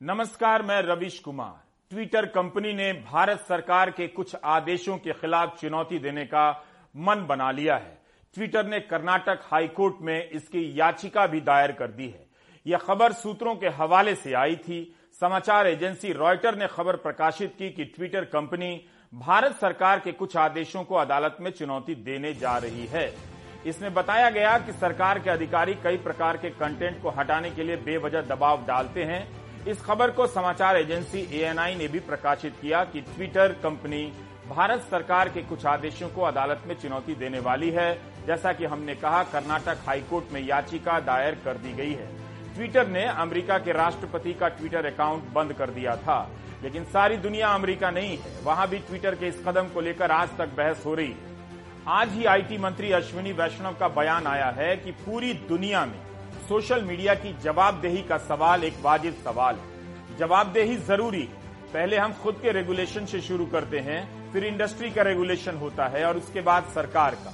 नमस्कार, मैं रविश Kumar. Twitter company ने भारत सरकार के कुछ आदेशों के खिलाफ चुनौती देने का मन बना लिया है। ट्विटर ने कर्नाटक हाईकोर्ट में इसकी याचिका भी दायर कर दी है। यह खबर सूत्रों के हवाले से आई थी। समाचार एजेंसी रॉयटर ने खबर प्रकाशित की कि ट्विटर कंपनी भारत सरकार के कुछ आदेशों को अदालत में चुनौती देने जा रही है। इसमें बताया गया कि सरकार के अधिकारी कई प्रकार के कंटेंट को हटाने के लिए बेवजह दबाव डालते हैं। इस खबर को समाचार एजेंसी एएनआई ने भी प्रकाशित किया कि ट्विटर कंपनी भारत सरकार के कुछ आदेशों को अदालत में चुनौती देने वाली है, जैसा कि हमने कहा, कर्नाटक हाईकोर्ट में याचिका दायर कर दी गई है। ट्विटर ने अमेरिका के राष्ट्रपति का ट्विटर अकाउंट बंद कर दिया था, लेकिन सारी दुनिया अमेरिका नहीं है, वहाँ भी ट्विटर के इस कदम को लेकर आज तक बहस हो रही आज ही आईटी मंत्री अश्विनी वैष्णव का बयान आया है कि पूरी दुनिया में सोशल मीडिया की जवाबदेही का सवाल एक वाजिब सवाल है। जवाबदेही ज़रूरी। पहले हम खुद के रेगुलेशन से शुरू करते हैं, फिर इंडस्ट्री का रेगुलेशन होता है और उसके बाद सरकार का।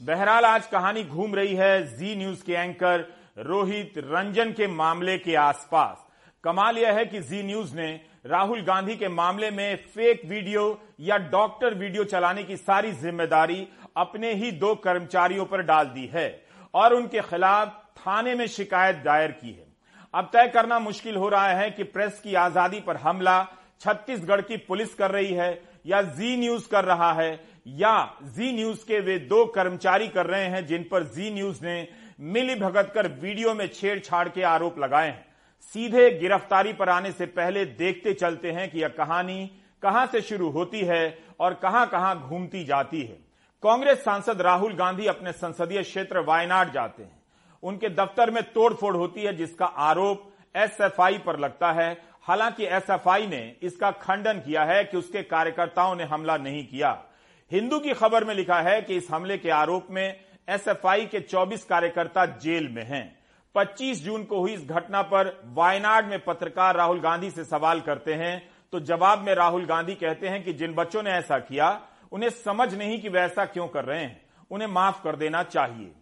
बहरहाल आज कहानी घूम रही है जी न्यूज़ के एंकर रोहित रंजन के मामले के आसपास। कमाल यह है कि जी न्यूज़ ने राहुल गांधी के मामले में फेक वीडियो या डॉक्टर वीडियो चलाने की सारी ज़िम्मेदारी अपने ही दो कर्मचारियों पर डाल दी है और उनके खिलाफ थाने में शिकायत दायर की है। अब तय करना मुश्किल हो रहा है कि प्रेस की आज़ादी पर हमला छत्तीसगढ़ की पुलिस कर रही है या जी न्यूज़ कर रहा है, या जी न्यूज़ के वे दो कर्मचारी कर रहे हैं जिन पर जी न्यूज़ ने मिली भगत कर वीडियो में छेड़छाड़ के आरोप लगाए हैं। सीधे गिरफ्तारी पर आने से पहले देखते चलते हैं कि यह कहानी कहाँ से शुरू होती है और कहाँ कहाँ घूमती जाती है। कांग्रेस सांसद राहुल गांधी अपने संसदीय क्षेत्र वायनाड जाते हैं। उनके दफ्तर में तोड़फोड़ होती है, जिसका आरोप एसएफआई पर लगता है। हालाँकि एसएफआई ने इसका खंडन किया है कि उसके कार्यकर्ताओं ने हमला नहीं किया। हिंदू की खबर में लिखा है कि इस हमले के आरोप में एसएफआई के 24 कार्यकर्ता जेल में हैं। 25 जून को हुई इस घटना पर वायनाड में पत्रकार राहुल गांधी से सवाल करते हैं। तो जवाब में राहुल गांधी कहते हैं कि जिन बच्चों ने ऐसा किया, उन्हें समझ नहीं कि वे ऐसा क्यों कर रहे हैं। उन्हें माफ़ कर देना चाहिए।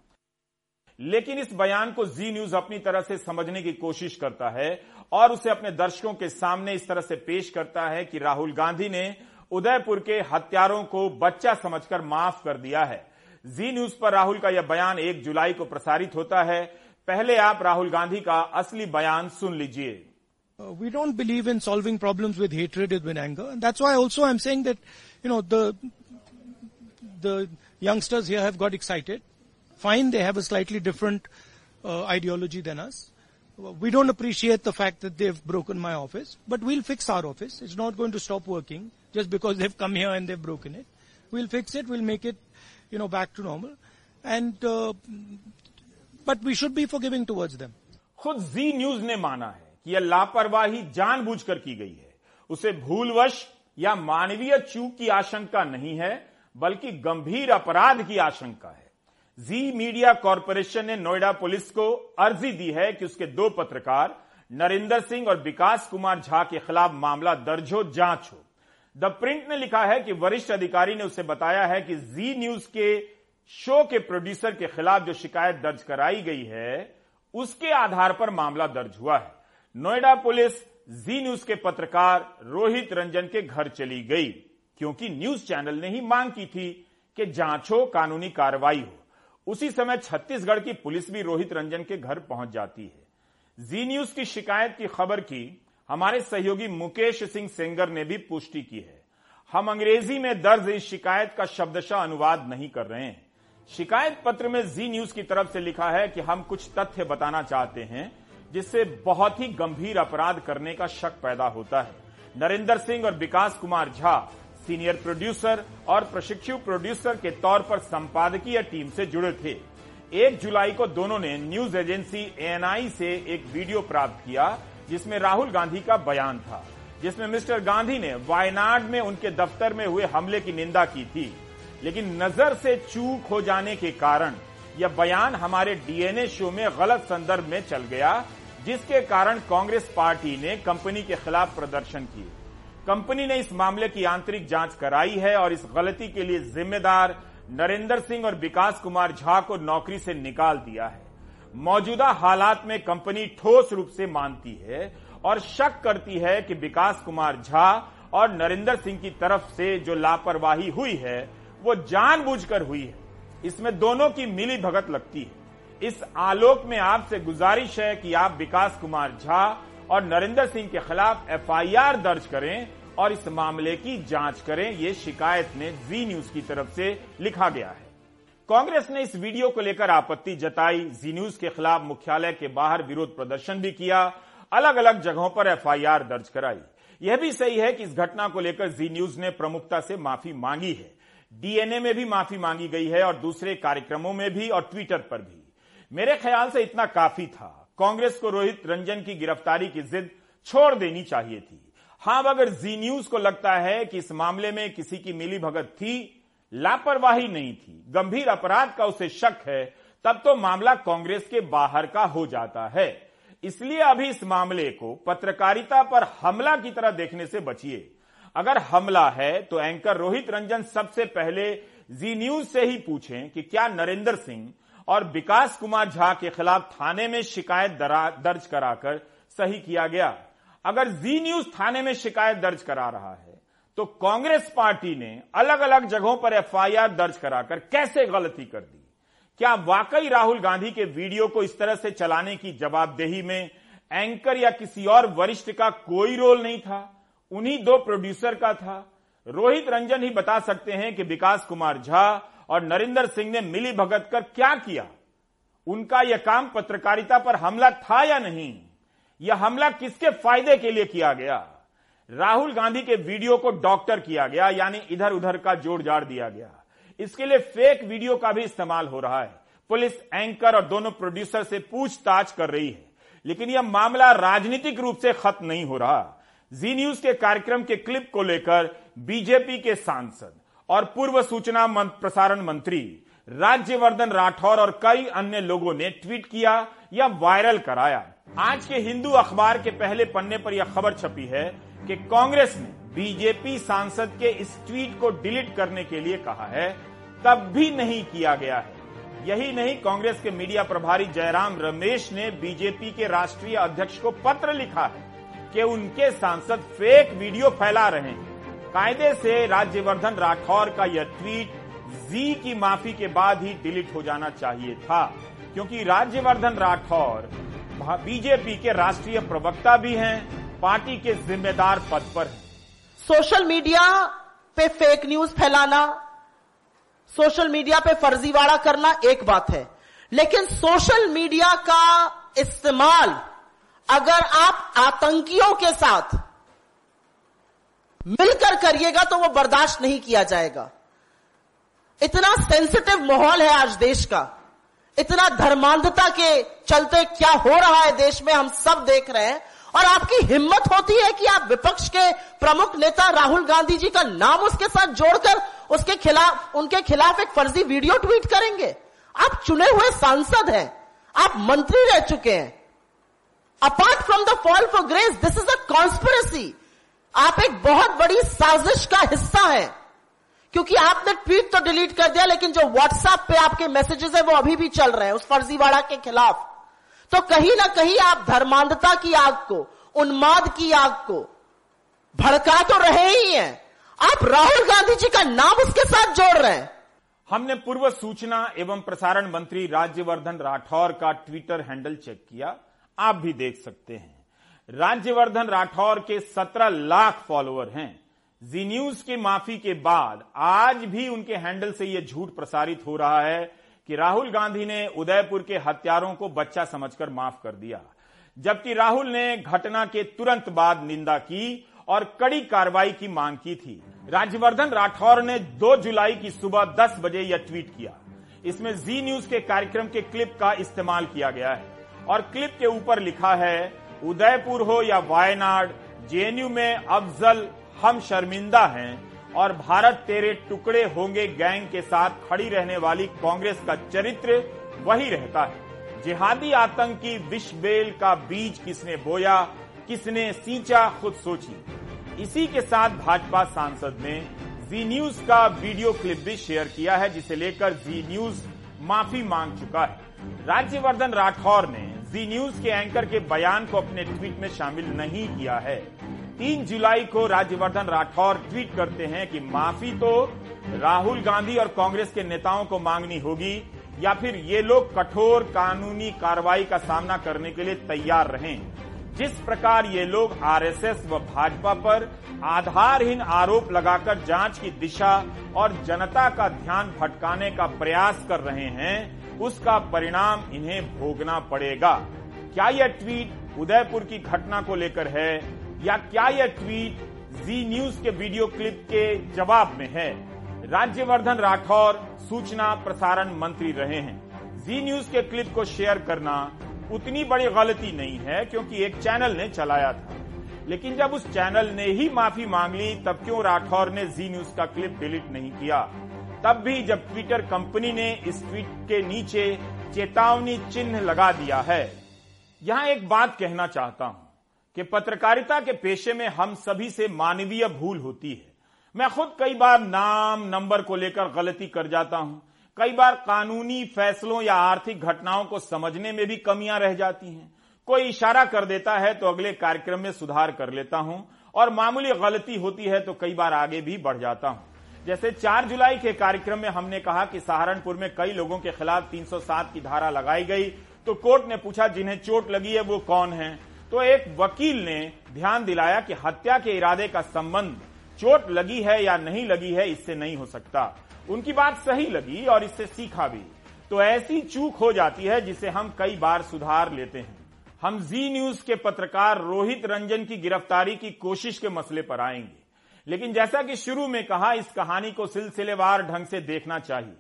लेकिन इस बयान को जी न्यूज़ अपनी तरह से समझने की कोशिश करता है और उसे अपने दर्शकों के सामने इस तरह से पेश करता है कि राहुल गांधी ने उदयपुर के हत्यारों को बच्चा समझकर माफ़ कर दिया है जी न्यूज़ पर राहुल का यह बयान एक जुलाई को प्रसारित होता है पहले आप राहुल गांधी का असली बयान सुन लीजिए Uh, we don't believe in solving problems with hatred and with anger. And that's why also I'm saying that, you know, the, the youngsters here have got excited. Fine, they have a slightly different uh, ideology than us. We don't appreciate the fact that they've broken my office, but we'll fix our office. It's not going to stop working just because they've come here and they've broken it. We'll fix it. We'll make it, you know, back to normal. And, uh, but we should be forgiving towards them. खुद जी news ने माना है कि यह लापरवाही जानबूझकर की गई है उसे भूलवश या मानवीय चूक की आशंका नहीं है बल्कि गंभीर अपराध की आशंका है जी मीडिया कॉरपोरेशन ने नोएडा पुलिस को अर्जी दी है कि उसके दो पत्रकार, नरेंद्र सिंह और विकास कुमार झा के खिलाफ मामला दर्ज हो, जाँच हो। द प्रिंट ने लिखा है कि वरिष्ठ अधिकारी ने उसे बताया है कि जी न्यूज़ के शो के प्रोड्यूसर के खिलाफ जो शिकायत दर्ज कराई गई है, उसके आधार पर मामला दर्ज हुआ है। नोएडा पुलिस जी न्यूज़ के पत्रकार रोहित रंजन के घर चली गई, क्योंकि न्यूज़ चैनल ने ही मांग की थी कि जाँच हो, कानूनी कार्रवाई हो। उसी समय छत्तीसगढ़ की पुलिस भी रोहित रंजन के घर पहुँच जाती है। जी न्यूज़ की शिकायत की खबर की हमारे सहयोगी मुकेश सिंह सेंगर ने भी पुष्टि की है। हम अंग्रेज़ी में दर्ज इस शिकायत का शब्दशः अनुवाद नहीं कर रहे हैं। शिकायत पत्र में जी न्यूज़ की तरफ़ से लिखा है कि हम कुछ तथ्य बताना चाहते हैं, जिससे बहुत ही गंभीर अपराध करने का शक पैदा होता है। नरेंद्र सिंह और विकास कुमार झा सीनियर प्रोड्यूसर और प्रशिक्षु प्रोड्यूसर के तौर पर संपादकीय टीम से जुड़े थे। एक जुलाई को दोनों ने न्यूज़ एजेंसी एएनआई से एक वीडियो प्राप्त किया, जिसमें राहुल गांधी का बयान था, जिसमें मिस्टर गांधी ने वायनाड में उनके दफ्तर में हुए हमले की निंदा की थी। लेकिन नज़र से चूक हो जाने के कारण यह बयान हमारे डीएनए शो में गलत संदर्भ में चल गया, जिसके कारण कांग्रेस पार्टी ने कंपनी के खिलाफ प्रदर्शन किए। कंपनी ने इस मामले की आंतरिक जाँच कराई है और इस गलती के लिए जिम्मेदार नरेंद्र सिंह और विकास कुमार झा को नौकरी से निकाल दिया है। मौजूदा हालात में कंपनी ठोस रूप से मानती है और शक करती है कि विकास कुमार झा और नरेंद्र सिंह की तरफ़ से जो लापरवाही हुई है, वो जानबूझकर हुई है। इसमें दोनों की मिली भगत लगती है। इस आलोक में आपसे गुजारिश है कि आप विकास कुमार झा और नरेंद्र सिंह के खिलाफ एफआईआर दर्ज करें और इस मामले की जाँच करें, ये शिकायत में जी न्यूज़ की तरफ़ से लिखा गया है। कांग्रेस ने इस वीडियो को लेकर आपत्ति जताई। जी न्यूज़ के खिलाफ मुख्यालय के बाहर विरोध प्रदर्शन भी किया। अलग अलग जगहों पर एफआईआर दर्ज कराई। यह भी सही है कि इस घटना को लेकर जी न्यूज़ ने प्रमुखता से माफ़ी मांगी है। डीएनए में भी माफ़ी मांगी गई है और दूसरे कार्यक्रमों में भी और ट्विटर पर भी। मेरे ख्याल से इतना काफ़ी था। कांग्रेस को रोहित रंजन की गिरफ्तारी की जिद छोड़ देनी चाहिए थी। हाँ अगर जी न्यूज़ को लगता है कि इस मामले में किसी की मिली भगत थी, लापरवाही नहीं थी, गंभीर अपराध का उसे शक है, तब तो मामला कांग्रेस के बाहर का हो जाता है। इसलिए अभी इस मामले को पत्रकारिता पर हमला की तरह देखने से बचिए। अगर हमला है तो एंकर रोहित रंजन सबसे पहले जी न्यूज़ से ही पूछें कि क्या नरेंद्र सिंह और विकास कुमार झा के खिलाफ थाने में शिकायत दर्ज कराकर सही किया गया। अगर जी न्यूज़ थाने में शिकायत दर्ज करा रहा है तो कांग्रेस पार्टी ने अलग अलग जगहों पर एफआईआर दर्ज कराकर कैसे गलती कर दी? क्या वाकई राहुल गांधी के वीडियो को इस तरह से चलाने की जवाबदेही में एंकर या किसी और वरिष्ठ का कोई रोल नहीं था? उन्हीं दो प्रोड्यूसर का था। रोहित रंजन ही बता सकते हैं कि विकास कुमार झा और नरेंद्र सिंह ने मिली भगत कर क्या किया? उनका यह काम पत्रकारिता पर हमला था या नहीं? यह हमला किसके फ़ायदे के लिए किया गया? राहुल गांधी के वीडियो को डॉक्टर किया गया, यानी इधर उधर का जोड़ जाड़ दिया गया। इसके लिए फेक वीडियो का भी इस्तेमाल हो रहा है। पुलिस एंकर और दोनों प्रोड्यूसर से पूछताछ कर रही है। लेकिन यह मामला राजनीतिक रूप से खत्म नहीं हो रहा। जी न्यूज़ के कार्यक्रम के क्लिप को लेकर बीजेपी के सांसद और पूर्व सूचना प्रसारण मंत्री राज्यवर्धन राठौर और कई अन्य लोगों ने ट्वीट किया या वायरल कराया। आज के हिंदू अखबार के पहले पन्ने पर यह खबर छपी है कि कांग्रेस ने बीजेपी सांसद के इस ट्वीट को डिलीट करने के लिए कहा है, तब भी नहीं किया गया है। यही नहीं, कांग्रेस के मीडिया प्रभारी जयराम रमेश ने बीजेपी के राष्ट्रीय अध्यक्ष को पत्र लिखा है कि उनके सांसद फेक वीडियो फैला रहे हैं। कायदे से राज्यवर्धन राठौर का यह ट्वीट जी की माफ़ी के बाद ही डिलीट हो जाना चाहिए था, क्योंकि राज्यवर्धन राठौर बीजेपी के राष्ट्रीय प्रवक्ता भी हैं, पार्टी के जिम्मेदार पद पर हैं। सोशल मीडिया पे फेक न्यूज़ फैलाना, सोशल मीडिया पे फर्जीवाड़ा करना एक बात है। लेकिन सोशल मीडिया का इस्तेमाल, अगर आप आतंकियों के साथ मिलकर करिएगा तो वो बर्दाश्त नहीं किया जाएगा। इतना सेंसिटिव माहौल है आज देश का। इतना धर्मांधता के चलते क्या हो रहा है देश में, हम सब देख रहे हैं। और आपकी हिम्मत होती है कि आप विपक्ष के प्रमुख नेता राहुल गांधी जी का नाम उसके साथ जोड़कर उसके खिलाफ, उनके खिलाफ एक फर्जी वीडियो ट्वीट करेंगे। आप चुने हुए सांसद हैं। आप मंत्री रह चुके हैं। Apart from the fall for grace this is a conspiracy आप एक बहुत बड़ी साजिश का हिस्सा है। क्योंकि आपने ट्वीट तो डिलीट कर दिया, लेकिन जो व्हाट्सएप पे आपके मैसेजेस है, वो अभी भी चल रहे हैं, उस फर्जीवाड़ा के खिलाफ। तो कहीं ना कहीं आप धर्मांधता की आग को, उन्माद की आग को भड़का तो रहे ही हैं। आप राहुल गांधी जी का नाम उसके साथ जोड़ रहे हैं। हमने पूर्व सूचना एवं प्रसारण मंत्री राज्यवर्धन राठौर का ट्विटर हैंडल चेक किया, आप भी देख सकते हैं। राज्यवर्धन राठौर के 17 लाख फॉलोअर हैं। जी न्यूज़ के माफ़ी के बाद आज भी उनके हैंडल से यह झूठ प्रसारित हो रहा है कि राहुल गांधी ने उदयपुर के हत्यारों को बच्चा समझकर माफ़ कर दिया। जबकि राहुल ने घटना के तुरंत बाद निंदा की और कड़ी कार्रवाई की मांग की थी। राज्यवर्धन राठौर ने 2 जुलाई की सुबह 10 बजे यह ट्वीट किया। इसमें जी न्यूज़ के कार्यक्रम के क्लिप का इस्तेमाल किया गया है और क्लिप के ऊपर लिखा है, उदयपुर हो या वायनाड, जेएनयू में अफजल हम शर्मिंदा हैं और भारत तेरे टुकड़े होंगे गैंग के साथ खड़ी रहने वाली कांग्रेस का चरित्र वही रहता है। जिहादी आतंकी विश्व बेल का बीज किसने बोया, किसने सींचा, खुद सोची इसी के साथ भाजपा सांसद ने जी न्यूज़ का वीडियो क्लिप भी शेयर किया है, जिसे लेकर जी न्यूज़ माफ़ी मांग चुका है। राज्यवर्धन राठौर ने जी न्यूज़ के एंकर के बयान को अपने ट्वीट में शामिल नहीं किया है। तीन जुलाई को राज्यवर्धन राठौर ट्वीट करते हैं कि माफ़ी तो राहुल गांधी और कांग्रेस के नेताओं को मांगनी होगी, या फिर ये लोग कठोर कानूनी कार्रवाई का सामना करने के लिए तैयार रहें। जिस प्रकार ये लोग आरएसएस व भाजपा पर आधारहीन आरोप लगाकर जाँच की दिशा और जनता का ध्यान भटकाने का प्रयास कर रहे हैं, उसका परिणाम इन्हें भोगना पड़ेगा। क्या यह ट्वीट उदयपुर की घटना को लेकर है? या क्या यह ट्वीट जी न्यूज़ के वीडियो क्लिप के जवाब में है? राज्यवर्धन राठौर, सूचना प्रसारण मंत्री रहे हैं। जी न्यूज़ के क्लिप को शेयर करना उतनी बड़ी गलती नहीं है, क्योंकि एक चैनल ने चलाया था। लेकिन जब उस चैनल ने ही माफ़ी मांग ली, तब क्यों राठौर ने जी न्यूज़ का क्लिप डिलीट नहीं किया? तब भी जब ट्विटर कंपनी ने इस ट्वीट के नीचे चेतावनी चिन्ह लगा दिया है, यहाँ एक बात कहना चाहता हूँ। कि पत्रकारिता के पेशे में हम सभी से मानवीय भूल होती है। मैं खुद कई बार नाम, नंबर को लेकर गलती कर जाता हूँ। कई बार कानूनी फैसलों या आर्थिक घटनाओं को समझने में भी कमियाँ रह जाती हैं। कोई इशारा कर देता है तो अगले कार्यक्रम में सुधार कर लेता हूँ और मामूली गलती होती है तो कई बार आगे भी बढ़ जाता हूँ। जैसे 4 जुलाई के कार्यक्रम में हमने कहा कि सहारनपुर में कई लोगों के खिलाफ 307 की धारा लगाई गई तो कोर्ट ने पूछा, जिन्हें चोट लगी है, वो कौन है? तो एक वकील ने ध्यान दिलाया कि हत्या के इरादे का संबंध चोट लगी है या नहीं लगी है, इससे नहीं हो सकता। उनकी बात सही लगी और इससे सीखा भी। तो ऐसी चूक हो जाती है जिसे हम कई बार सुधार लेते हैं। हम जी न्यूज़ के पत्रकार रोहित रंजन की गिरफ्तारी की कोशिश के मसले पर आएँगे। लेकिन जैसा कि शुरू में कहा, इस कहानी को सिलसिलेवार ढंग से देखना चाहिए।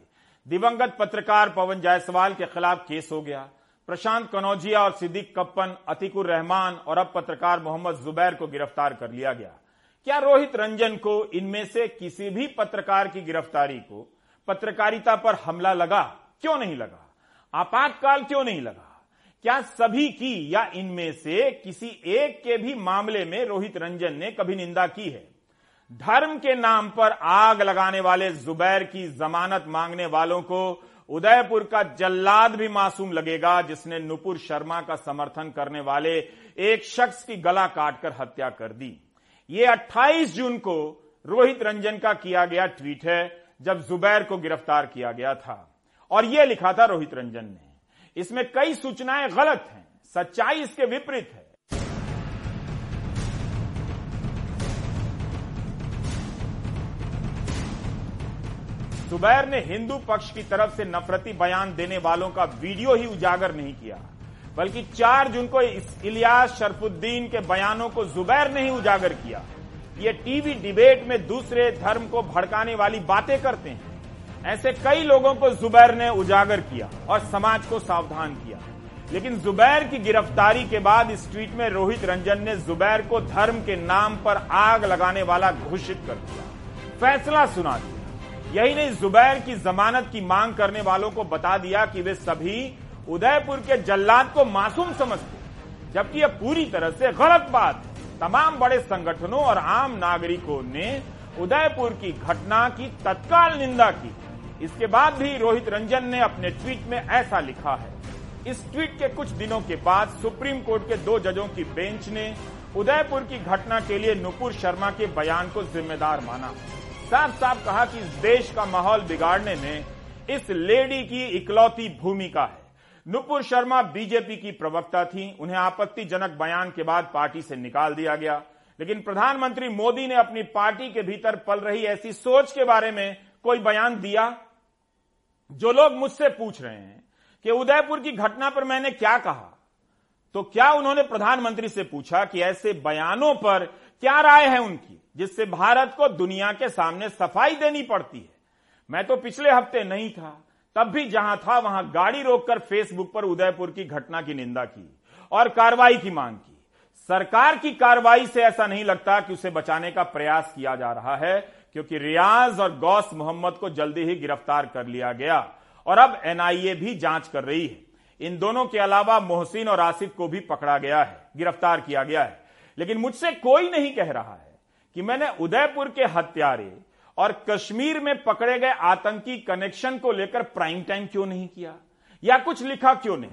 दिवंगत पत्रकार पवन जायसवाल के खिलाफ केस हो गया। प्रशांत कनौजिया और सिद्दीक कप्पन, अतिकुर रहमान और अब पत्रकार मोहम्मद जुबैर को गिरफ़्तार कर लिया गया। क्या रोहित रंजन को इनमें से किसी भी पत्रकार की गिरफ्तारी को पत्रकारिता पर हमला लगा? क्यों नहीं लगा? आपातकाल क्यों नहीं लगा? क्या सभी की या इनमें से किसी एक के भी मामले में रोहित रंजन ने कभी निंदा की है? धर्म के नाम पर आग लगाने वाले जुबैर की जमानत मांगने वालों को उदयपुर का जल्लाद भी मासूम लगेगा, जिसने नुपुर शर्मा का समर्थन करने वाले एक शख्स की गला काटकर हत्या कर दी। ये 28 जून को रोहित रंजन का किया गया ट्वीट है, जब जुबैर को गिरफ़्तार किया गया था। और यह लिखा था रोहित रंजन ने। इसमें कई सूचनाएँ गलत हैं, सच्चाई इसके विपरीत है। जुबैर ने हिंदू पक्ष की तरफ़ से नफरती बयान देने वालों का वीडियो ही उजागर नहीं किया। बल्कि चार जून को इलियास शरफुद्दीन के बयानों को जुबैर ने ही उजागर किया। ये टीवी डिबेट में दूसरे धर्म को भड़काने वाली बातें करते हैं। ऐसे कई लोगों को जुबैर ने उजागर किया और समाज को सावधान किया। लेकिन जुबैर की गिरफ्तारी के बाद इस ट्वीट में रोहित रंजन ने जुबैर को धर्म के नाम पर आग लगाने वाला घोषित कर दिया। फैसला सुना दिया। यही नहीं, जुबैर की जमानत की मांग करने वालों को बता दिया कि वे सभी उदयपुर के जल्लाद को मासूम समझते जबकि यह पूरी तरह से गलत बात है। तमाम बड़े संगठनों और आम नागरिकों ने उदयपुर की घटना की तत्काल निंदा की। इसके बाद भी रोहित रंजन ने अपने ट्वीट में ऐसा लिखा है। इस ट्वीट के कुछ दिनों के बाद सुप्रीम कोर्ट के दो जजों की बेंच ने उदयपुर की घटना के लिए नुपुर शर्मा के बयान को जिम्मेदार माना। साफ़ साफ़ कहा कि इस देश का माहौल बिगाड़ने में इस लेडी की इकलौती भूमिका है। नुपुर शर्मा बीजेपी की प्रवक्ता थी, उन्हें आपत्तिजनक बयान के बाद पार्टी से निकाल दिया गया। लेकिन प्रधानमंत्री मोदी ने अपनी पार्टी के भीतर पल रही ऐसी सोच के बारे में कोई बयान दिया? जो लोग मुझसे पूछ रहे हैं कि उदयपुर की घटना पर मैंने क्या कहा तो क्या उन्होंने प्रधानमंत्री से पूछा कि ऐसे बयानों पर क्या राय है उनकी? जिससे भारत को दुनिया के सामने सफ़ाई देनी पड़ती है। मैं तो पिछले हफ़्ते नहीं था, तब भी जहाँ था वहाँ गाड़ी रोककर फेसबुक पर उदयपुर की घटना की निंदा की और कार्रवाई की मांग की। सरकार की कार्रवाई से ऐसा नहीं लगता कि उसे बचाने का प्रयास किया जा रहा है, क्योंकि रियाज और गौस मोहम्मद को जल्दी ही गिरफ़्तार कर लिया गया और अब एनआईए भी जाँच कर रही है। इन दोनों के अलावा मोहसिन और आसिफ को भी पकड़ा गया है, गिरफ़्तार किया गया है। लेकिन मुझसे कोई नहीं कह रहा है कि मैंने उदयपुर के हत्यारे और कश्मीर में पकड़े गए आतंकी कनेक्शन को लेकर प्राइम टाइम क्यों नहीं किया? या कुछ लिखा क्यों नहीं?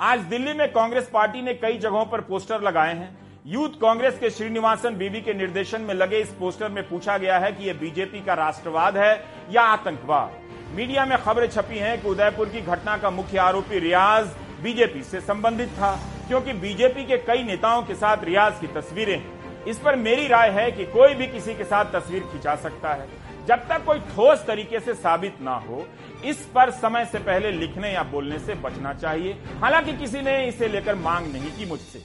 आज दिल्ली में कांग्रेस पार्टी ने कई जगहों पर पोस्टर लगाए हैं। यूथ कांग्रेस के श्रीनिवासन बीबी के निर्देशन में लगे इस पोस्टर में पूछा गया है कि यह बीजेपी का राष्ट्रवाद है या आतंकवाद? मीडिया में खबरें छपी हैं कि उदयपुर की घटना का मुख्य आरोपी रियाज बीजेपी से संबंधित था, क्योंकि बीजेपी के कई नेताओं के साथ रियाज की तस्वीरें हैं। इस पर मेरी राय है कि कोई भी किसी के साथ तस्वीर खिंचा सकता है। जब तक कोई ठोस तरीके से साबित ना हो, इस पर समय से पहले लिखने या बोलने से बचना चाहिए। हालाँकि किसी ने इसे लेकर मांग नहीं की मुझसे।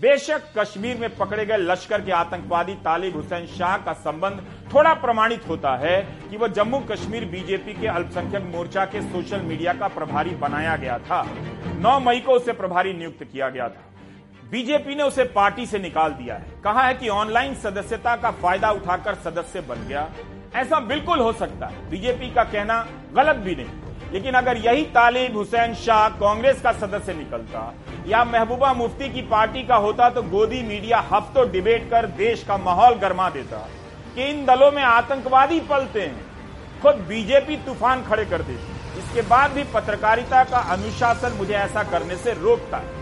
बेशक कश्मीर में पकड़े गए लश्कर के आतंकवादी तालिब हुसैन शाह का संबंध थोड़ा प्रमाणित होता है कि वह जम्मू कश्मीर बीजेपी के अल्पसंख्यक मोर्चा के सोशल मीडिया का प्रभारी बनाया गया था। 9 मई को उसे प्रभारी नियुक्त किया गया था। बीजेपी ने उसे पार्टी से निकाल दिया है। कहा है कि ऑनलाइन सदस्यता का फ़ायदा उठाकर सदस्य बन गया। ऐसा बिल्कुल हो सकता है। बीजेपी का कहना गलत भी नहीं। लेकिन अगर यही तालिब, हुसैन शाह कांग्रेस का सदस्य निकलता या महबूबा मुफ्ती की पार्टी का होता तो गोदी मीडिया हफ्तों डिबेट कर देश का माहौल गर्मा देता। कि इन दलों में आतंकवादी पलते हैं। खुद बीजेपी तूफ़ान खड़े कर देती। इसके बाद भी पत्रकारिता का अनुशासन मुझे ऐसा करने से रोकता है।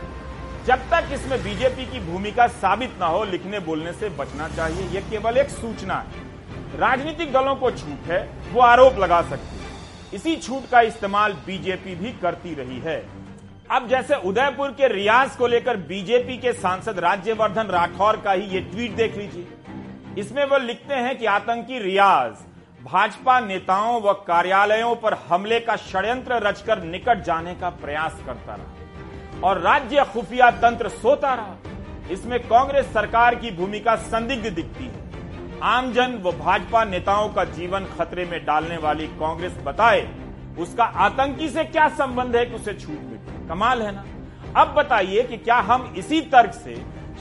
जब तक इसमें बीजेपी की भूमिका साबित ना हो, लिखने बोलने से बचना चाहिए। यह केवल एक सूचना है। राजनीतिक दलों को छूट है, वो आरोप लगा सकती है। इसी छूट का इस्तेमाल बीजेपी भी करती रही है। अब जैसे उदयपुर के रियाज को लेकर बीजेपी के सांसद राज्यवर्धन राठौर का ही ये ट्वीट देख लीजिए। इसमें वो लिखते हैं कि आतंकी रियाज, भाजपा नेताओं व कार्यालयों पर हमले का षड्यंत्र रचकर निकट जाने का प्रयास करता रहा। और राज्य खुफिया तंत्र सोता रहा। इसमें कांग्रेस सरकार की भूमिका संदिग्ध दिखती है। आमजन व भाजपा नेताओं का जीवन खतरे में डालने वाली कांग्रेस बताए, उसका आतंकी से क्या संबंध है कि उसे छूट मिली? कमाल है ना? अब बताइए कि क्या हम इसी तर्क से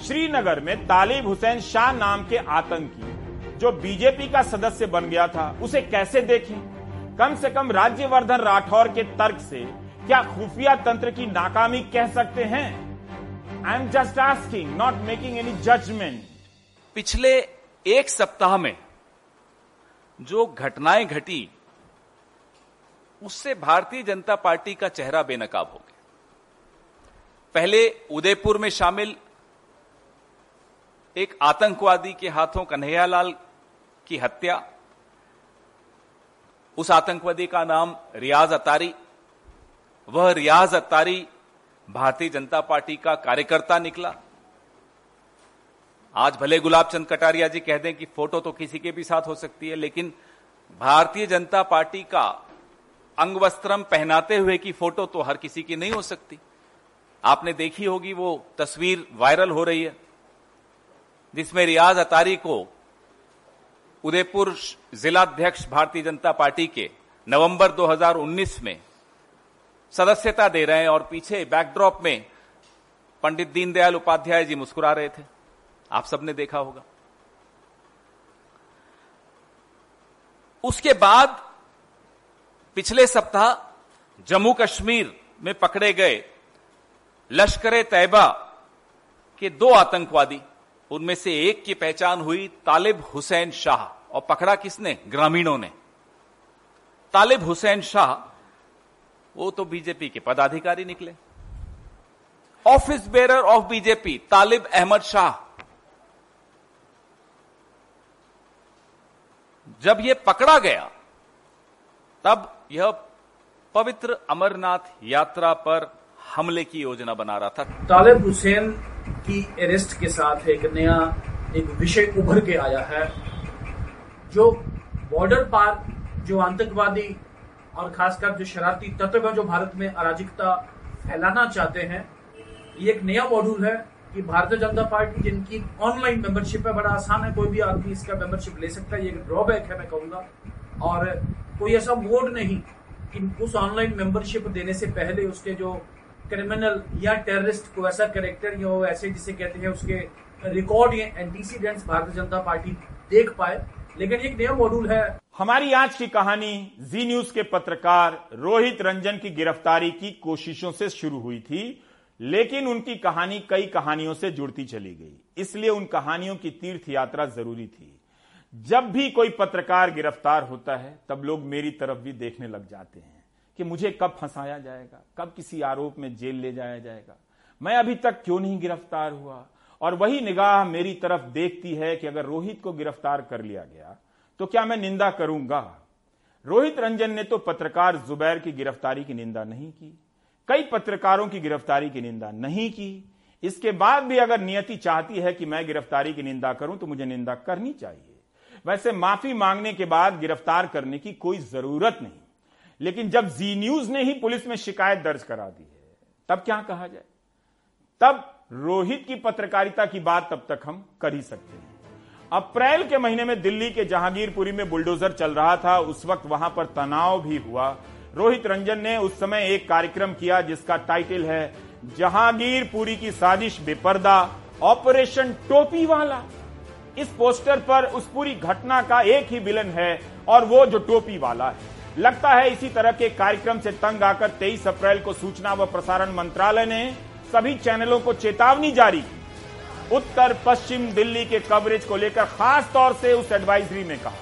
श्रीनगर में तालिब हुसैन शाह नाम के आतंकी, जो बीजेपी का सदस्य बन गया था, उसे कैसे देखें? कम से कम राज्यवर्धन राठौर के तर्क से क्या खुफिया तंत्र की नाकामी कह सकते हैं? I am just asking not making any judgement पिछले एक सप्ताह में जो घटनाएँ घटी, उससे भारतीय जनता पार्टी का चेहरा बेनकाब हो गया। पहले उदयपुर में शामिल एक आतंकवादी के हाथों कन्हैयालाल की हत्या, उस आतंकवादी का नाम रियाज अतारी वह रियाज अतारी भारतीय जनता पार्टी का कार्यकर्ता निकला। आज भले गुलाब चंद कटारिया जी कह दें कि फ़ोटो तो किसी के भी साथ हो सकती है, लेकिन भारतीय जनता पार्टी का अंग पहनाते हुए की फ़ोटो तो हर किसी की नहीं हो सकती। आपने देखी होगी वो तस्वीर वायरल हो रही है, जिसमें रियाज अतारी को उदयपुर जिलाध्यक्ष भारतीय जनता पार्टी के नवंबर 2019 में सदस्यता दे रहे हैं और पीछे बैकड्रॉप में पंडित दीनदयाल उपाध्याय जी मुस्कुरा रहे थे। आप सबने देखा होगा। उसके बाद पिछले सप्ताह जम्मू कश्मीर में पकड़े गए लश्कर तैयबा के दो आतंकवादी, उनमें से एक की पहचान हुई तालिब हुसैन शाह। और पकड़ा किसने? ग्रामीणों ने। तालिब हुसैन शाह वो तो बीजेपी के पदाधिकारी निकले। Office bearer of BJP, Talib Ahmed Shah. जब यह पकड़ा गया, तब यह पवित्र अमरनाथ यात्रा पर हमले की योजना बना रहा था। तालिब हुसैन की अरेस्ट के साथ एक नया, एक विषय उभर के आया है, जो बॉर्डर पार, जो आतंकवादी और खासकर जो शरारती तत्व है जो भारत में अराजकता फैलाना चाहते हैं, ये एक नया मॉड्यूल है कि भारतीय जनता पार्टी जिनकी ऑनलाइन मेंबरशिप है, बड़ा आसान है, कोई भी आदमी इसका मेंबरशिप ले सकता है, ये एक ड्रॉबैक है मैं कहूँगा। और कोई ऐसा मोड नहीं कि उस ऑनलाइन मेंबरशिप देने से पहले उसके जो क्रिमिनल या टेररिस्ट को ऐसा करेक्टर या ऐसे जिसे कहते हैं उसके रिकॉर्ड या एंटीसीडेंट्स भारतीय जनता पार्टी देख पाए। लेकिन एक नया मॉड्यूल है। हमारी आज की कहानी जी न्यूज़ के पत्रकार रोहित रंजन की गिरफ्तारी की कोशिशों से शुरू हुई थी, लेकिन उनकी कहानी कई कहानियों से जुड़ती चली गई। इसलिए उन कहानियों की तीर्थ यात्रा ज़रूरी थी। जब भी कोई पत्रकार गिरफ़्तार होता है, तब लोग मेरी तरफ़ भी देखने लग जाते हैं कि मुझे कब फंसाया जाएगा, कब किसी आरोप में जेल ले जाया जाएगा। मैं अभी तक क्यों नहीं गिरफ़्तार हुआ? और वही निगाह मेरी तरफ़ देखती है कि अगर रोहित को गिरफ़्तार कर लिया गया तो क्या मैं निंदा करूँगा? रोहित रंजन ने तो पत्रकार जुबैर की गिरफ्तारी की निंदा नहीं की। कई पत्रकारों की गिरफ्तारी की निंदा नहीं की। इसके बाद भी अगर नियति चाहती है कि मैं गिरफ्तारी की निंदा करूँ तो मुझे निंदा करनी चाहिए। वैसे माफ़ी मांगने के बाद गिरफ़्तार करने की कोई ज़रूरत नहीं। लेकिन जब जी न्यूज़ ने ही पुलिस में शिकायत दर्ज करा दी है, तब क्या कहा जाए? तब रोहित की पत्रकारिता की बात तब तक हम कर ही सकते हैं। अप्रैल के महीने में दिल्ली के जहांगीरपुरी में बुलडोजर चल रहा था, उस वक्त वहाँ पर तनाव भी हुआ। रोहित रंजन ने उस समय एक कार्यक्रम किया जिसका टाइटल है, जहांगीरपुरी की साजिश बेपर्दा, ऑपरेशन टोपी वाला इस पोस्टर पर उस पूरी घटना का एक ही विलन है और वो जो टोपी वाला है। लगता है इसी तरह के कार्यक्रम से तंग आकर 23 अप्रैल को सूचना व प्रसारण मंत्रालय ने सभी चैनलों को चेतावनी जारी उत्तर, पश्चिम, दिल्ली के कवरेज को लेकर खास तौर से उस एडवाइजरी में कहा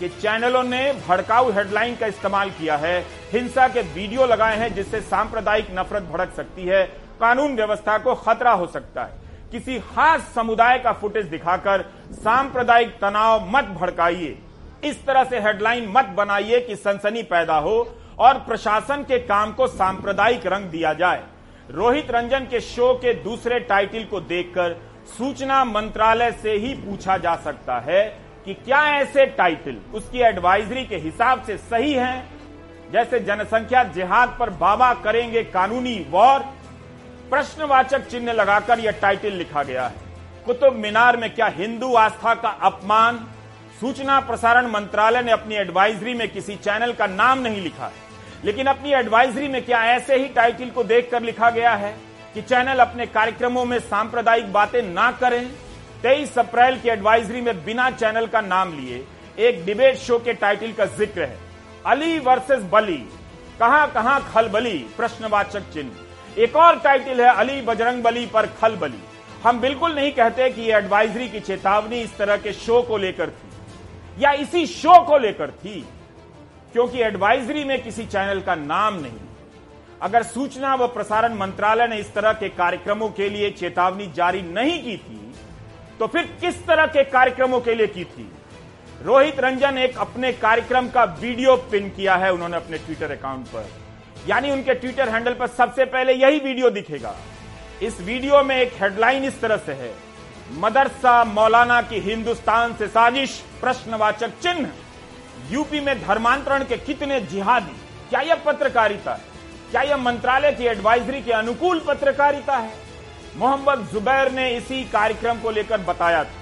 कि चैनलों ने भड़काऊ हेडलाइन का इस्तेमाल किया है, हिंसा के वीडियो लगाए हैं जिससे सांप्रदायिक नफरत भड़क सकती है, कानून व्यवस्था को खतरा हो सकता है। किसी खास समुदाय का फुटेज दिखाकर सांप्रदायिक तनाव मत भड़काइए। इस तरह से हेडलाइन मत बनाइए कि सनसनी पैदा हो और प्रशासन के काम को सांप्रदायिक रंग दिया जाए। रोहित रंजन के शो के दूसरे टाइटल को देखकर सूचना मंत्रालय से ही पूछा जा सकता है कि क्या ऐसे टाइटल उसकी एडवाइजरी के हिसाब से सही हैं? जैसे जनसंख्या जिहाद पर बाबा करेंगे कानूनी वॉर, प्रश्नवाचक चिन्ह लगाकर यह टाइटल लिखा गया है। कुतुब मीनार में क्या हिंदू आस्था का अपमान? सूचना प्रसारण मंत्रालय ने अपनी एडवाइजरी में किसी चैनल का नाम नहीं लिखा है। लेकिन अपनी एडवाइजरी में क्या ऐसे ही टाइटल को देखकर लिखा गया है कि चैनल अपने कार्यक्रमों में सांप्रदायिक बातें ना करें? तेईस अप्रैल की एडवाइजरी में बिना चैनल का नाम लिए एक डिबेट शो के टाइटल का ज़िक्र है। अली वर्सेस बली। कहाँ कहाँ खलबली? प्रश्नवाचक चिन्ह। एक और टाइटल है अली बजरंग बली पर खलबली। हम बिल्कुल नहीं कहते कि यह एडवाइजरी की चेतावनी इस तरह के शो को लेकर थी। या इसी शो को लेकर थी। क्योंकि एडवाइजरी में किसी चैनल का नाम नहीं। अगर सूचना व प्रसारण मंत्रालय ने इस तरह के कार्यक्रमों के लिए चेतावनी जारी नहीं की थी तो फिर किस तरह के कार्यक्रमों के लिए की थी? रोहित रंजन एक अपने कार्यक्रम का वीडियो पिन किया है उन्होंने अपने ट्विटर अकाउंट पर। यानी उनके ट्विटर हैंडल पर सबसे पहले यही वीडियो दिखेगा। इस वीडियो में एक हेडलाइन इस तरह से है। मदरसा मौलाना की हिंदुस्तान से साजिश प्रश्नवाचक चिन्ह। यूपी में धर्मांतरण के कितने जिहादी? क्या यह पत्रकारिता है क्या यह मंत्रालय की एडवाइजरी के अनुकूल पत्रकारिता है? मोहम्मद जुबैर ने इसी कार्यक्रम को लेकर बताया था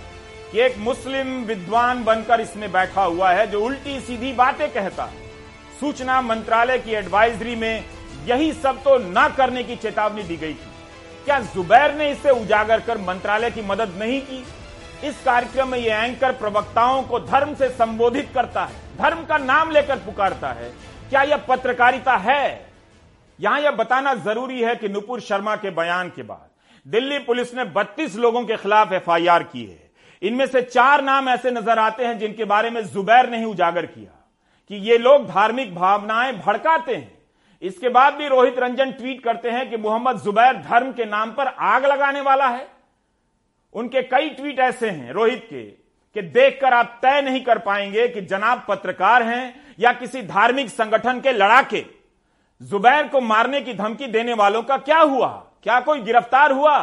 कि एक मुस्लिम विद्वान बनकर इसमें बैठा हुआ है जो उल्टी सीधी बातें कहता है। सूचना मंत्रालय की एडवाइजरी में यही सब तो न करने की चेतावनी दी गई थी। क्या जुबैर ने इसे उजागर कर मंत्रालय की मदद नहीं की? इस कार्यक्रम में यह एंकर प्रवक्ताओं को धर्म से संबोधित करता है। धर्म का नाम लेकर पुकारता है। क्या यह पत्रकारिता है? यहाँ यह बताना ज़रूरी है कि नुपुर शर्मा के बयान के बाद दिल्ली पुलिस ने 32 लोगों के खिलाफ एफआईआर की है। इनमें से चार नाम ऐसे नज़र आते हैं जिनके बारे में जुबैर ने ही उजागर किया कि ये लोग धार्मिक भावनाएँ भड़काते हैं। इसके बाद भी रोहित रंजन ट्वीट करते हैं कि मोहम्मद जुबैर धर्म के नाम पर आग लगाने वाला है। उनके कई ट्वीट ऐसे हैं रोहित के। कि देखकर आप तय नहीं कर पाएँगे कि जनाब पत्रकार हैं या किसी धार्मिक संगठन के लड़ाके। जुबैर को मारने की धमकी देने वालों का क्या हुआ? क्या कोई गिरफ़्तार हुआ?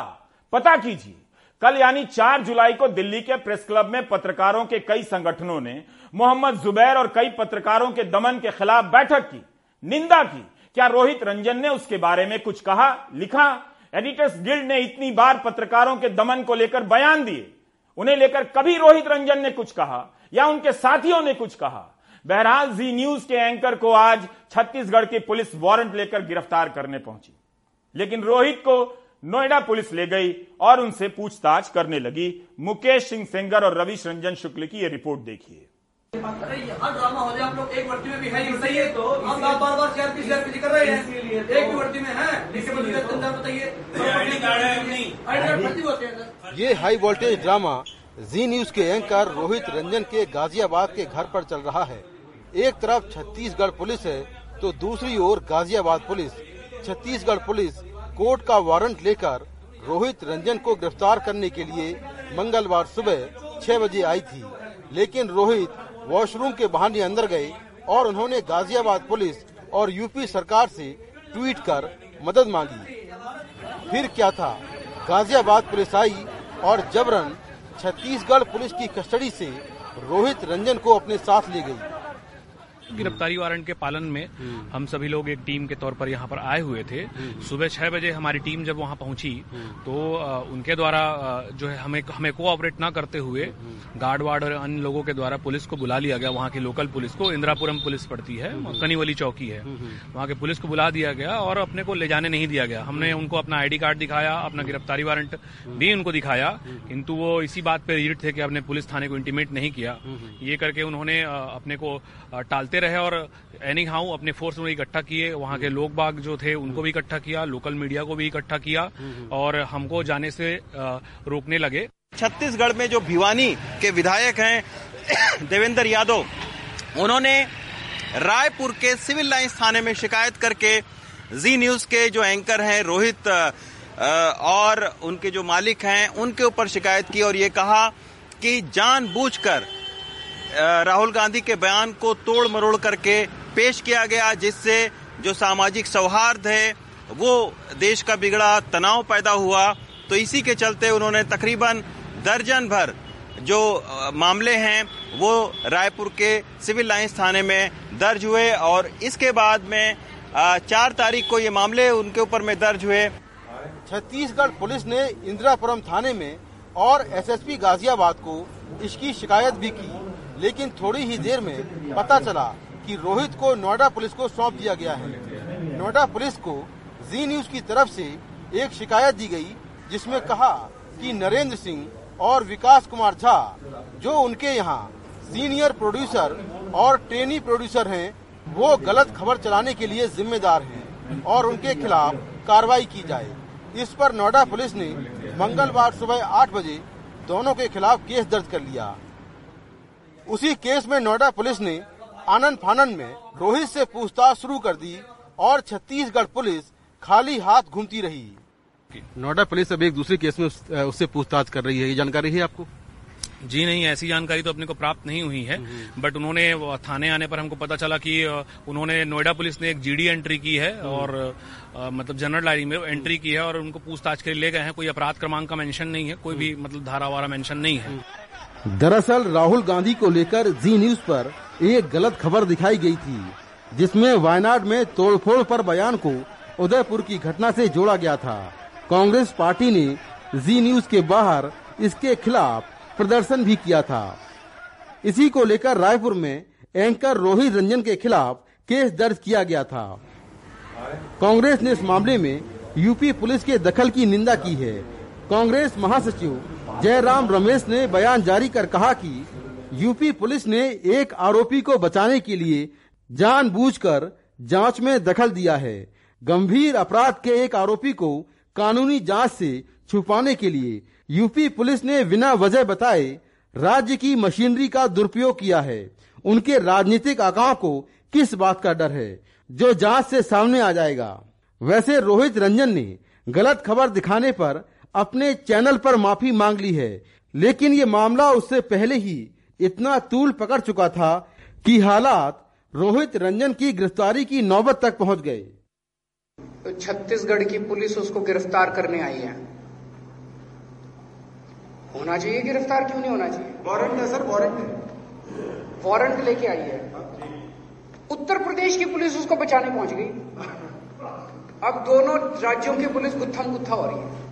पता कीजिए, कल यानी 4 जुलाई को दिल्ली के प्रेस क्लब में पत्रकारों के कई संगठनों ने मोहम्मद जुबैर और कई पत्रकारों के दमन के खिलाफ बैठक की, निंदा की। क्या रोहित रंजन ने उसके बारे में कुछ कहा, लिखा? एडिटर्स गिल्ड ने इतनी बार पत्रकारों के दमन को लेकर बयान दिए। उन्हें लेकर कभी रोहित रंजन ने कुछ कहा, या उनके साथियों ने कुछ कहा। बहरहाल, जी न्यूज़ के एंकर को आज छत्तीसगढ़ की पुलिस वारंट लेकर गिरफ़्तार करने पहुँची। लेकिन रोहित को नोएडा पुलिस ले गई और उनसे पूछताछ करने लगी। मुकेश सिंह सेंगर और रविश रंजन शुक्ल की यह रिपोर्ट देखिए। अरे यहाँ ड्रामा हो जाए लोग एक भर्ती में भी है ही सही है तो आप बार बार सीआरपी सीआरपी कर रहे हैं एक भी भर्ती में है बताइए हैं ये high voltage drama Zee news के एंकर रोहित रंजन के गाजियाबाद के घर पर चल रहा है। एक तरफ़ छत्तीसगढ़ पुलिस है तो दूसरी ओर Ghaziabad police. Chhattisgarh police court का वारंट लेकर रोहित रंजन को गिरफ़्तार करने के लिए मंगलवार सुबह छह बजे आई थी। लेकिन रोहित वॉशरूम के बहाने अंदर गए और उन्होंने गाजियाबाद पुलिस और यूपी सरकार से ट्वीट कर मदद मांगी। फिर क्या था? गाजियाबाद पुलिस आई और जबरन छत्तीसगढ़ पुलिस की कस्टडी से रोहित रंजन को अपने साथ ले गई। गिरफ्तारी वारंट के पालन में हम सभी लोग एक टीम के तौर पर यहाँ पर आए हुए थे। सुबह छह बजे हमारी टीम जब वहाँ पहुँची तो उनके द्वारा जो है हमें हमें कोऑपरेट ना करते हुए गार्ड वार्ड और अन्य लोगों के द्वारा पुलिस को बुला लिया गया। वहाँ की लोकल पुलिस को इंदिरापुरम पुलिस पड़ती है कनीवली चौकी है। वहाँ के पुलिस को बुला दिया गया और अपने को ले जाने नहीं दिया गया। हमने उनको अपना आईडी कार्ड दिखाया अपना गिरफ्तारी वारंट भी उनको दिखाया। किंतु वो इसी बात पे रीड थे कि अपने पुलिस थाने को इंटीमेट नहीं किया। ये करके उन्होंने अपने को आ, टालते रहे और एनी हाउ अपने फोर्स में इकट्ठा किए। वहाँ के लोग बाग जो थे, उनको भी इकट्ठा किया लोकल मीडिया को भी इकट्ठा किया और हमको जाने से रोकने लगे। छत्तीसगढ़ में जो भिवानी के विधायक हैं, देवेंद्र यादव, उन्होंने रायपुर के सिविल लाइन्स थाने में शिकायत करके जी न्यूज़ के जो एंकर हैं, रोहित और उनके जो मालिक हैं, उनके ऊपर शिकायत की और ये कहा कि जानबूझकर राहुल गांधी के बयान को तोड़ मरोड़ करके पेश किया गया, जिससे जो सामाजिक सौहार्द है, वो देश का बिगड़ा, तनाव पैदा हुआ। तो इसी के चलते उन्होंने तकरीबन दर्जन भर जो मामले हैं, वो रायपुर के सिविल लाइंस थाने में दर्ज हुए और इसके बाद में चार तारीख को ये मामले उनके ऊपर में दर्ज हुए। छत्तीसगढ़ पुलिस ने इंदिरापुरम थाने में और एसएसपी गाजियाबाद को इसकी शिकायत भी की। लेकिन थोड़ी ही देर में पता चला कि रोहित को नोएडा पुलिस को सौंप दिया गया है। नोएडा पुलिस को जी न्यूज़ की तरफ़ से एक शिकायत दी गई, जिसमें कहा कि नरेंद्र सिंह और विकास कुमार झा, जो उनके यहाँ सीनियर प्रोड्यूसर और ट्रेनी प्रोड्यूसर हैं, वो गलत खबर चलाने के लिए जिम्मेदार हैं और उनके खिलाफ कार्रवाई की जाए। इस पर नोएडा पुलिस ने मंगलवार सुबह आठ बजे दोनों के खिलाफ केस दर्ज कर लिया। उसी केस में नोएडा पुलिस ने आनंद फानन में रोहित से पूछताछ शुरू कर दी और छत्तीसगढ़ पुलिस खाली हाथ घूमती रही। नोएडा पुलिस अब एक दूसरे केस में उससे पूछताछ कर रही है। ये जानकारी है आपको? जी नहीं ऐसी जानकारी तो अपने को प्राप्त नहीं हुई है बट उन्होंने थाने आने पर हमको पता चला कि उन्होंने नोएडा पुलिस ने एक जीडी एंट्री की है और अ, मतलब जनरल डायरी में एंट्री की है और उनको पूछताछ के लिए ले गए हैं। कोई अपराध क्रमांक का मेंशन नहीं है कोई भी मतलब धारा वारा मेंशन नहीं है। दरअसल राहुल गांधी को लेकर जी न्यूज़ पर एक गलत खबर दिखाई गई थी, जिसमें वायनाड में तोड़फोड़ पर बयान को उदयपुर की घटना से जोड़ा गया था। कांग्रेस पार्टी ने जी न्यूज़ के बाहर इसके खिलाफ प्रदर्शन भी किया था। इसी को लेकर रायपुर में एंकर रोहित रंजन के खिलाफ केस दर्ज किया गया था। कांग्रेस ने इस मामले में यूपी पुलिस के दखल की निंदा की है। कांग्रेस महासचिव जयराम रमेश ने बयान जारी कर कहा कि यूपी पुलिस ने एक आरोपी को बचाने के लिए जानबूझकर जाँच में दखल दिया है। गंभीर अपराध के एक आरोपी को कानूनी जाँच से छुपाने के लिए यूपी पुलिस ने बिना वजह बताए राज्य की मशीनरी का दुरुपयोग किया है। उनके राजनीतिक आकाओं को किस बात का डर है, जो जाँच से सामने आ जाएगा। वैसे रोहित रंजन ने गलत खबर दिखाने पर अपने चैनल पर माफ़ी मांग ली है लेकिन ये मामला उससे पहले ही इतना तूल पकड़ चुका था कि हालात रोहित रंजन की गिरफ्तारी की नौबत तक पहुँच गए। तो छत्तीसगढ़ की पुलिस उसको गिरफ़्तार करने आई है। होना चाहिए गिरफ़्तार? क्यों नहीं होना चाहिए? वारंट है सर वारंट है। वारंट लेके आई है। उत्तर प्रदेश की पुलिस उसको बचाने पहुँच गई। अब दोनों राज्यों की पुलिस गुत्थम गुत्था हो रही है।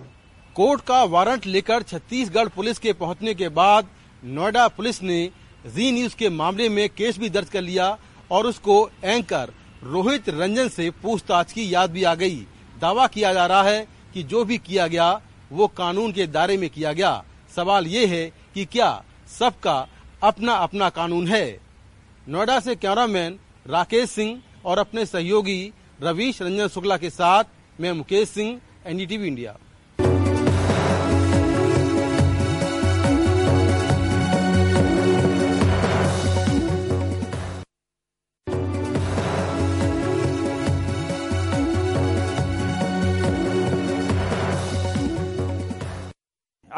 कोर्ट का वारंट लेकर छत्तीसगढ़ पुलिस के पहुँचने के बाद नोएडा पुलिस ने जी न्यूज़ के मामले में केस भी दर्ज कर लिया और उसको एंकर रोहित रंजन से पूछताछ की याद भी आ गई। दावा किया जा रहा है कि जो भी किया गया, वो कानून के दायरे में किया गया। सवाल ये है कि क्या सबका अपना अपना कानून है? नोएडा से कैमरामैन राकेश सिंह और अपने सहयोगी रवीश रंजन शुक्ला के साथ मैं मुकेश सिंह, एनडीटीवी इंडिया।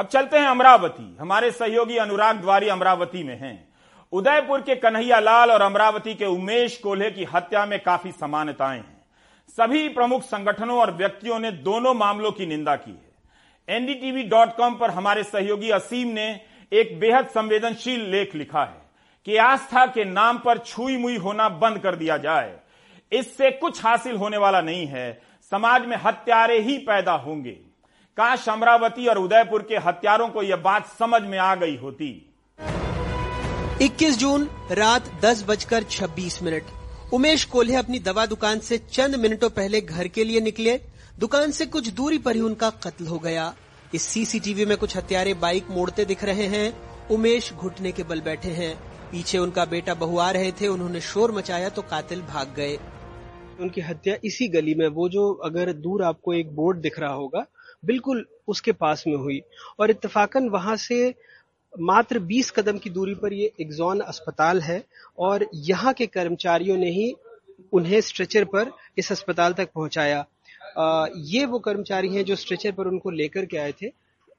अब चलते हैं अमरावती। हमारे सहयोगी अनुराग द्वारी अमरावती में हैं। उदयपुर के कन्हैया लाल और अमरावती के उमेश कोल्हे की हत्या में काफ़ी समानताएँ हैं। सभी प्रमुख संगठनों और व्यक्तियों ने दोनों मामलों की निंदा की है। एनडीटीवी डॉट कॉम पर हमारे सहयोगी असीम ने एक बेहद संवेदनशील लेख लिखा है कि आस्था के नाम पर छुई मुई होना बंद कर दिया जाए। इससे कुछ हासिल होने वाला नहीं है। समाज में हत्यारे ही पैदा होंगे। काश अमरावती और उदयपुर के हत्यारों को यह बात समझ में आ गई होती। 21 जून रात दस बजकर छब्बीस मिनट। उमेश कोल्हे अपनी दवा दुकान से चंद मिनटों पहले घर के लिए निकले। दुकान से कुछ दूरी पर ही उनका कत्ल हो गया। इस सीसीटीवी में कुछ हत्यारे बाइक मोड़ते दिख रहे हैं। उमेश घुटने के बल बैठे हैं। पीछे उनका बेटा बहु आ रहे थे। उन्होंने शोर मचाया तो कातिल भाग गए। उनकी हत्या इसी गली में। वो जो अगर दूर आपको एक बोर्ड दिख रहा होगा बिल्कुल उसके पास में हुई। और इत्तेफाकन वहाँ से मात्र 20 कदम की दूरी पर ये एग्जॉन अस्पताल है और यहाँ के कर्मचारियों ने ही उन्हें स्ट्रेचर पर इस अस्पताल तक पहुँचाया। आ, ये वो कर्मचारी हैं जो स्ट्रेचर पर उनको लेकर के आए थे।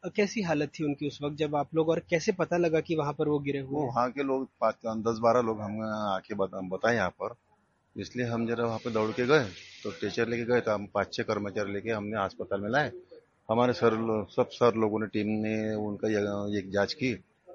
कैसी हालत थी उनकी उस वक्त जब आप लोग और कैसे पता लगा कि वहाँ पर वो गिरे हुए वहाँ के लोग दस बारह लोग हम आके बताए यहाँ पर। इसलिए हम जरा वहाँ पे दौड़ के गए तो स्ट्रेचर लेके गए तो हम पाँच छह कर्मचारी लेके हमने अस्पताल में लाए। हमारे सर सब सर लोगों ने, टीम ने उनका एक जाँच की,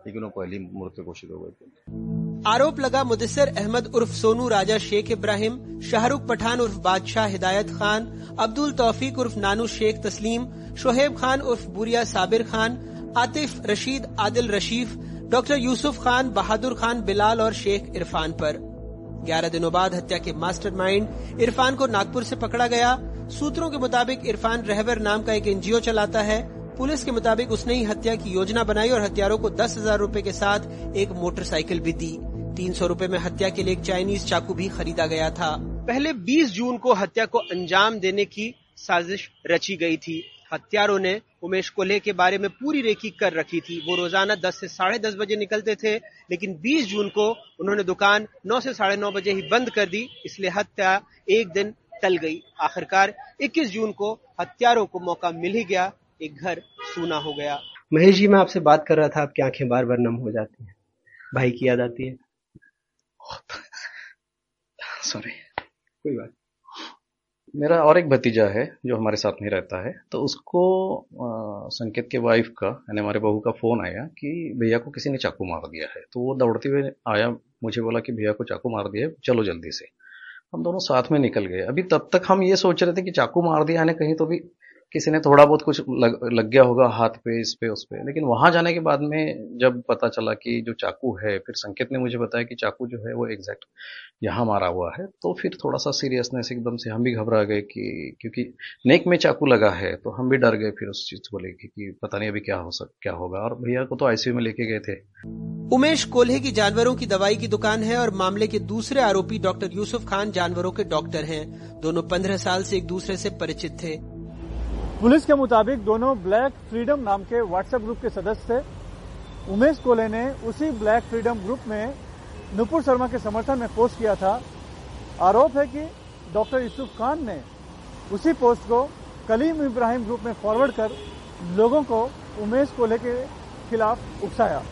लेकिन वो पहली मृत्यु घोषित हो गए थे। आरोप लगा मुदस्सर अहमद उर्फ़ सोनू, राजा शेख इब्राहिम, शाहरुख पठान उर्फ़ बादशाह हिदायत खान, अब्दुल तौफीक उर्फ़ नानू शेख तस्लीम, शोहेब खान उर्फ़ बुरिया साबिर खान, आतिफ रशीद आदिल रशीफ, डॉक्टर यूसुफ खान, बहादुर खान बिलाल और शेख इरफान पर। ग्यारह दिनों बाद हत्या के मास्टरमाइंड इरफान को नागपुर से पकड़ा गया। सूत्रों के मुताबिक इरफान रहवर नाम का एक एनजीओ चलाता है। पुलिस के मुताबिक उसने ही हत्या की योजना बनाई और हत्यारों को दस हज़ार रूपए के साथ एक मोटरसाइकिल भी दी। तीन सौ रूपए में हत्या के लिए एक चाइनीज़ चाकू भी खरीदा गया था। पहले 20 जून को हत्या को अंजाम देने की साजिश रची गई थी। हत्यारों ने उमेश कोल्हे के बारे में पूरी रेकी कर रखी थी। वो रोज़ाना 10 से साढ़े दस बजे निकलते थे, लेकिन 20 जून को उन्होंने दुकान 9 से साढ़े नौ बजे ही बंद कर दी। इसलिए हत्या एक दिन टल गई। आखिरकार 21 जून को हत्यारों को मौका मिल ही गया। एक घर सूना हो गया। महेश जी मैं आपसे बात कर रहा था आपकी आँखें बार बार नम हो जाती हैं। भाई की याद आती है? सॉरी कोई बात मेरा और एक भतीजा है जो हमारे साथ नहीं रहता है। तो उसको आ, संकेत के वाइफ का यानी हमारे बहू का फ़ोन आया कि भैया को किसी ने चाकू मार दिया है। तो वो दौड़ते हुए आया मुझे बोला कि भैया को चाकू मार दिया है चलो जल्दी से। हम दोनों साथ में निकल गए। अभी तब तक हम ये सोच रहे थे कि चाकू मार दिया ने कहीं तो भी किसी ने थोड़ा बहुत कुछ लग, लग गया होगा हाथ पे इस पे उस पे। लेकिन वहाँ जाने के बाद में जब पता चला कि जो चाकू है फिर संकेत ने मुझे बताया कि चाकू जो है वो एग्जैक्ट यहाँ मारा हुआ है तो फिर थोड़ा सा सीरियसनेस एकदम से हम भी घबरा गए कि क्योंकि नेक में चाकू लगा है तो हम भी डर गए फिर उस चीज़ को लेके कि पता नहीं अभी क्या हो सक क्या होगा। और भैया को तो आईसीयू में लेके गए थे। उमेश कोल्हे की जानवरों की दवाई की दुकान है और मामले के दूसरे आरोपी डॉक्टर यूसुफ खान जानवरों के डॉक्टर हैं। दोनों पंद्रह साल से एक दूसरे से परिचित थे। पुलिस के मुताबिक दोनों ब्लैक फ्रीडम नाम के व्हाट्सएप ग्रुप के सदस्य थे उमेश कोले ने उसी ब्लैक फ्रीडम ग्रुप में नुपुर शर्मा के समर्थन में पोस्ट किया था। आरोप है कि डॉक्टर यूसुफ खान ने उसी पोस्ट को कलीम इब्राहिम ग्रुप में फॉरवर्ड कर लोगों को उमेश कोले के खिलाफ उकसाया।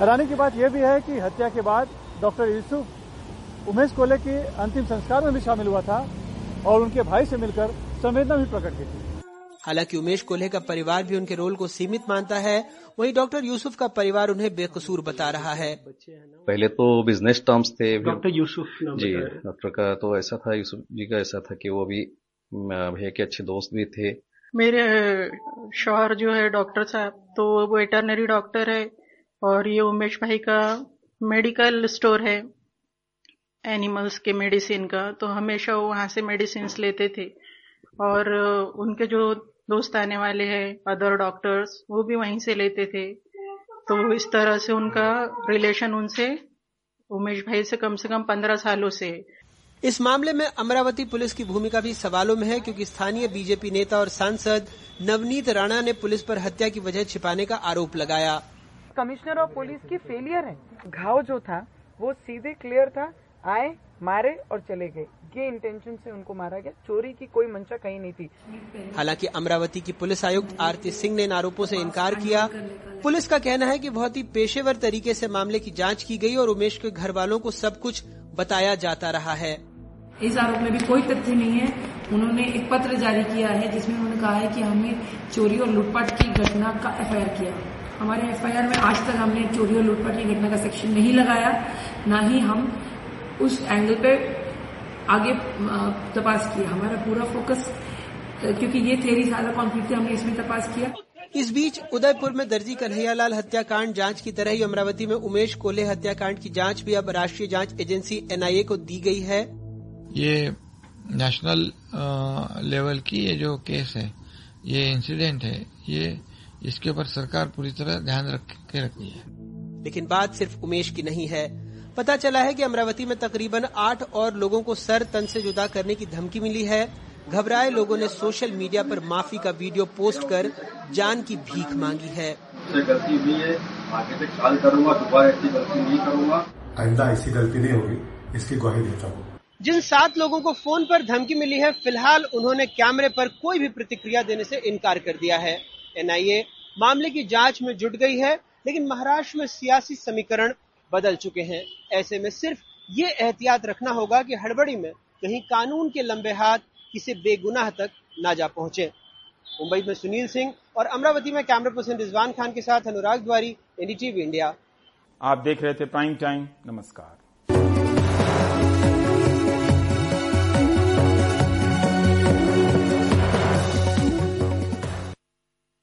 हैरानी की बात यह भी है कि हत्या के बाद डॉक्टर यूसुफ उमेश कोले के अंतिम संस्कार में भी शामिल हुआ था और उनके भाई से मिलकर संवेदना भी प्रकट की थी। हालाँकि उमेश कोल्हे का परिवार भी उनके रोल को सीमित मानता है वहीं डॉक्टर यूसुफ का परिवार उन्हें बेकसूर बता रहा है। पहले तो बिज़नेस टर्म्स थे डॉक्टर यूसुफ जी डॉक्टर का तो ऐसा था यूसुफ जी का ऐसा था कि वो भी भैया के अच्छे दोस्त भी थे। मेरे शोहर जो है डॉक्टर साहब तो वो वेटरनरी डॉक्टर है और ये उमेश भाई का मेडिकल स्टोर है एनिमल्स के मेडिसिन का तो हमेशा वो वहाँ से मेडिसिन लेते थे। और उनके जो दोस्त आने वाले हैं अदर डॉक्टर्स वो भी वहीं से लेते थे। तो इस तरह से उनका रिलेशन उनसे उमेश भाई से कम से कम पंद्रह सालों से। इस मामले में अमरावती पुलिस की भूमिका भी सवालों में है क्योंकि स्थानीय बीजेपी नेता और सांसद नवनीत राणा ने पुलिस पर हत्या की वजह छिपाने का आरोप लगाया। कमिश्नर ऑफ़ पुलिस की फेलियर है। घाव जो था वो सीधे क्लियर था आए मारे और चले गए। ये इंटेंशन से उनको मारा गया। चोरी की कोई मंशा कहीं नहीं थी। हालाँकि अमरावती की पुलिस आयुक्त आरती सिंह ने इन आरोपों से इनकार किया। पुलिस का कहना है कि बहुत ही पेशेवर तरीके से मामले की जाँच की गई और उमेश के घर वालों को सब कुछ बताया जाता रहा है। इस आरोप में भी कोई तथ्य नहीं है। उन्होंने एक पत्र जारी किया है जिसमें उन्होंने कहा है कि हमने चोरी और लूटपाट की घटना का एफआईआर किया। हमारे एफआईआर में आज तक हमने चोरी और लूटपाट की घटना का सेक्शन नहीं लगाया। ना ही हम उस एंगल पे आगे तपास किया। हमारा पूरा फोकस क्योंकि ये थेरी ज़्यादा कॉन्फ्लिक्ट थी हमने इसमें तपास किया। इस बीच उदयपुर में दर्जी कन्हैयालाल हत्याकांड जाँच की तरह ही अमरावती में उमेश कोले हत्याकांड की जाँच भी अब राष्ट्रीय जाँच एजेंसी एनआईए को दी गई है। ये नेशनल लेवल की ये जो केस है ये इंसिडेंट है ये इसके ऊपर सरकार पूरी तरह ध्यान रख के रखती है। लेकिन बात सिर्फ़ उमेश की नहीं है पता चला है कि अमरावती में तकरीबन आठ और लोगों को सर तन से जुदा करने की धमकी मिली है। घबराए लोगों ने सोशल मीडिया पर माफ़ी का वीडियो पोस्ट कर जान की भीख मांगी है। गलती हुई है। आगे से ख्याल करूँगा दोबारा ऐसी गलती नहीं करूँगा। आइंदा ऐसी गलती नहीं होगी इसकी ग्वाही देता हूँ। जिन सात लोगों को फ़ोन पर धमकी मिली है फ़िलहाल उन्होंने कैमरे पर कोई भी प्रतिक्रिया देने से इनकार कर दिया है। एनआईए मामले की जाँच में जुट गई है लेकिन महाराष्ट्र में सियासी समीकरण बदल चुके हैं। ऐसे में सिर्फ़ ये एहतियात रखना होगा कि हड़बड़ी में कहीं कानून के लंबे हाथ किसी बेगुनाह तक ना जा पहुँचे। मुंबई में सुनील सिंह और अमरावती में कैमरा पर्सन रिजवान खान के साथ अनुराग द्वारी, एनडीटीवी इंडिया। आप देख रहे थे प्राइम टाइम, नमस्कार।